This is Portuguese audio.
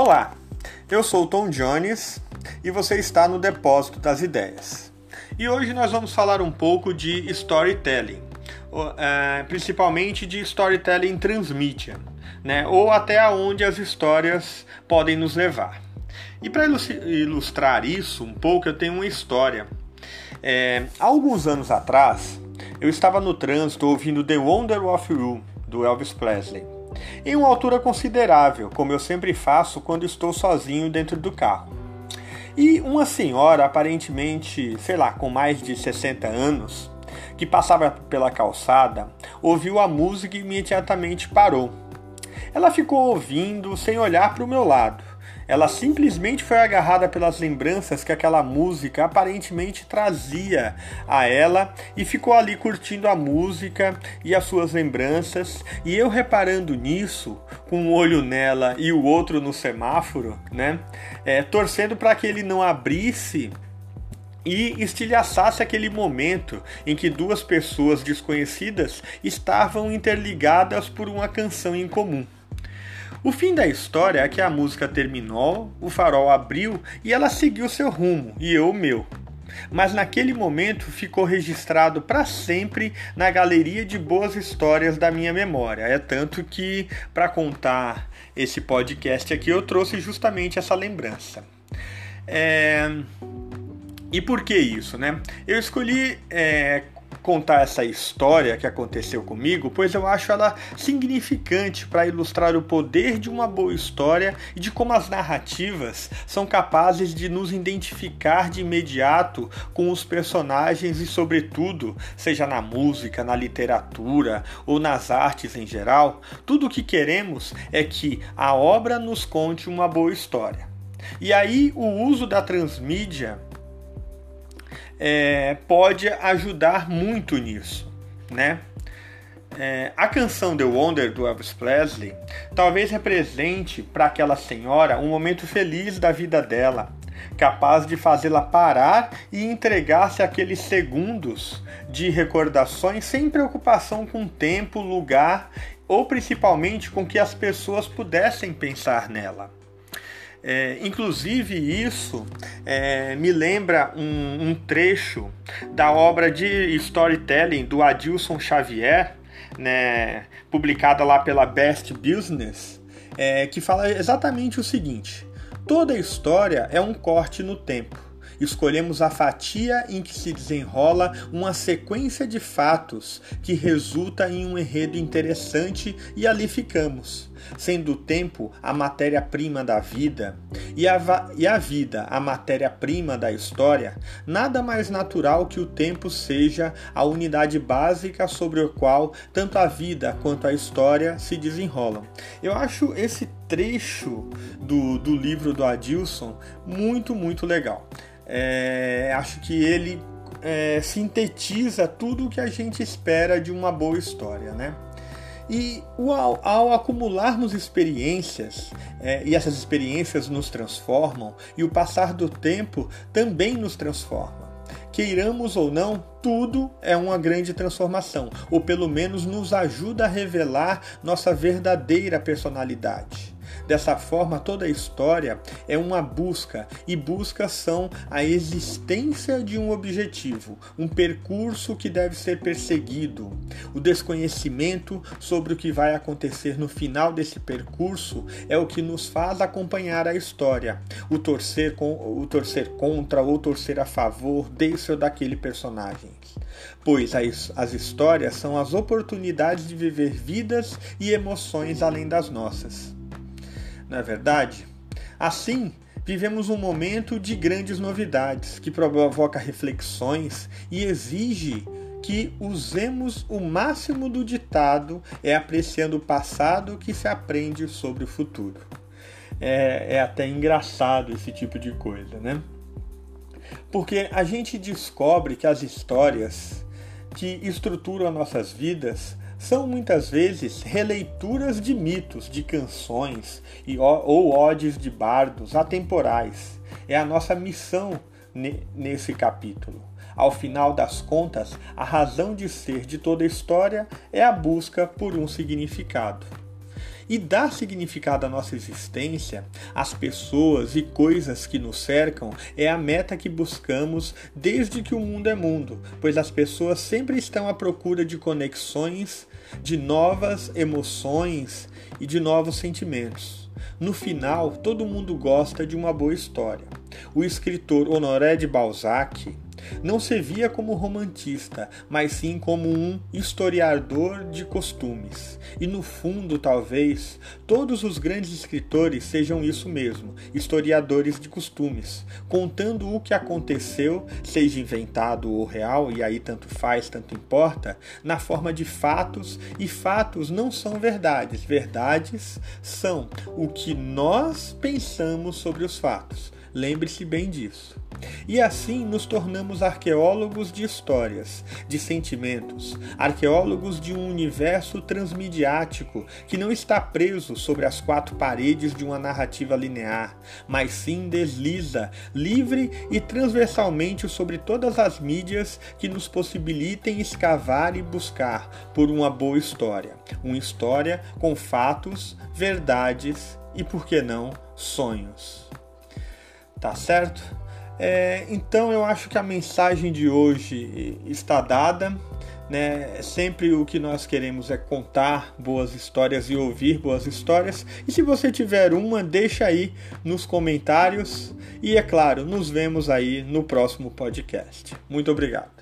Olá, eu sou o Tom Jones e você está no Depósito das Ideias. E hoje nós vamos falar um pouco de storytelling, é, principalmente de storytelling transmídia, né? ou até onde as histórias podem nos levar. E para ilustrar isso um pouco, eu tenho uma história. É, há alguns anos atrás, eu estava no trânsito ouvindo The Wonder of You, do Elvis Presley em uma altura considerável, como eu sempre faço quando estou sozinho dentro do carro. E uma senhora, aparentemente, sei lá, com mais de 60 anos, que passava pela calçada, ouviu a música e imediatamente parou. Ela ficou ouvindo sem olhar para o meu lado. Ela simplesmente foi agarrada pelas lembranças que aquela música aparentemente trazia a ela e ficou ali curtindo a música e as suas lembranças. E eu reparando nisso, com um olho nela e o outro no semáforo, né? É, torcendo para que ele não abrisse e estilhaçasse aquele momento em que duas pessoas desconhecidas estavam interligadas por uma canção em comum. O fim da história é que a música terminou, o farol abriu e ela seguiu seu rumo, e eu o meu. Mas naquele momento ficou registrado para sempre na galeria de boas histórias da minha memória. É tanto que, para contar esse podcast aqui, eu trouxe justamente essa lembrança. É... E por que isso, né? Eu escolhi é, contar essa história que aconteceu comigo, pois eu acho ela significante para ilustrar o poder de uma boa história e de como as narrativas são capazes de nos identificar de imediato com os personagens e, sobretudo, seja na música, na literatura ou nas artes em geral, tudo o que queremos é que a obra nos conte uma boa história. E aí o uso da transmídia é, pode ajudar muito nisso, né? É, a canção The Wonder do Elvis Presley talvez represente para aquela senhora um momento feliz da vida dela, capaz de fazê-la parar e entregar-se aqueles segundos de recordações sem preocupação com tempo, lugar ou principalmente com que as pessoas pudessem pensar nela. É, inclusive, isso é, me lembra um, um, trecho da obra de storytelling do Adilson Xavier, né, publicada lá pela Best Business, é, que fala exatamente o seguinte: toda história é um corte no tempo. Escolhemos a fatia em que se desenrola uma sequência de fatos que resulta em um enredo interessante e ali ficamos, sendo o tempo a matéria-prima da vida e a, e a vida a matéria-prima da história, nada mais natural que o tempo seja a unidade básica sobre a qual tanto a vida quanto a história se desenrolam. Eu acho esse trecho do, do livro do Adilson muito, muito legal. É, acho que ele é, sintetiza tudo o que a gente espera de uma boa história, né? E ao, ao acumularmos experiências, é, e essas experiências nos transformam, e o passar do tempo também nos transforma. Queiramos ou não, tudo é uma grande transformação, ou pelo menos nos ajuda a revelar nossa verdadeira personalidade. Dessa forma, toda a história é uma busca, e buscas são a existência de um objetivo, um percurso que deve ser perseguido. O desconhecimento sobre o que vai acontecer no final desse percurso é o que nos faz acompanhar a história, o torcer, com, o torcer contra ou torcer a favor desse ou daquele personagem. Pois as, as histórias são as oportunidades de viver vidas e emoções além das nossas não é verdade? Assim, vivemos um momento de grandes novidades que provoca reflexões e exige que usemos o máximo do ditado é apreciando o passado que se aprende sobre o futuro. É, é até engraçado esse tipo de coisa, né? Porque a gente descobre que as histórias que estruturam nossas vidas são muitas vezes releituras de mitos, de canções e, ou odes de bardos atemporais. É a nossa missão nesse capítulo. Ao final das contas, a razão de ser de toda a história é a busca por um significado. E dar significado à nossa existência, às pessoas e coisas que nos cercam, é a meta que buscamos desde que o mundo é mundo, pois as pessoas sempre estão à procura de conexões, de novas emoções e de novos sentimentos. No final, todo mundo gosta de uma boa história. O escritor Honoré de Balzac não se via como romantista, mas sim como um historiador de costumes. E no fundo, talvez, todos os grandes escritores sejam isso mesmo, historiadores de costumes, contando o que aconteceu, seja inventado ou real, e aí tanto faz, tanto importa, na forma de fatos, e fatos não são verdades, verdades são o que nós pensamos sobre os fatos. Lembre-se bem disso. E assim nos tornamos arqueólogos de histórias, de sentimentos, arqueólogos de um universo transmediático que não está preso sobre as quatro paredes de uma narrativa linear, mas sim desliza, livre e transversalmente sobre todas as mídias que nos possibilitem escavar e buscar por uma boa história. Uma história com fatos, verdades e, por que não, sonhos. Tá certo? É, então eu acho que a mensagem de hoje está dada. Né? Sempre o que nós queremos é contar boas histórias e ouvir boas histórias. E se você tiver uma, deixa aí nos comentários. E é claro, nos vemos aí no próximo podcast. Muito obrigado.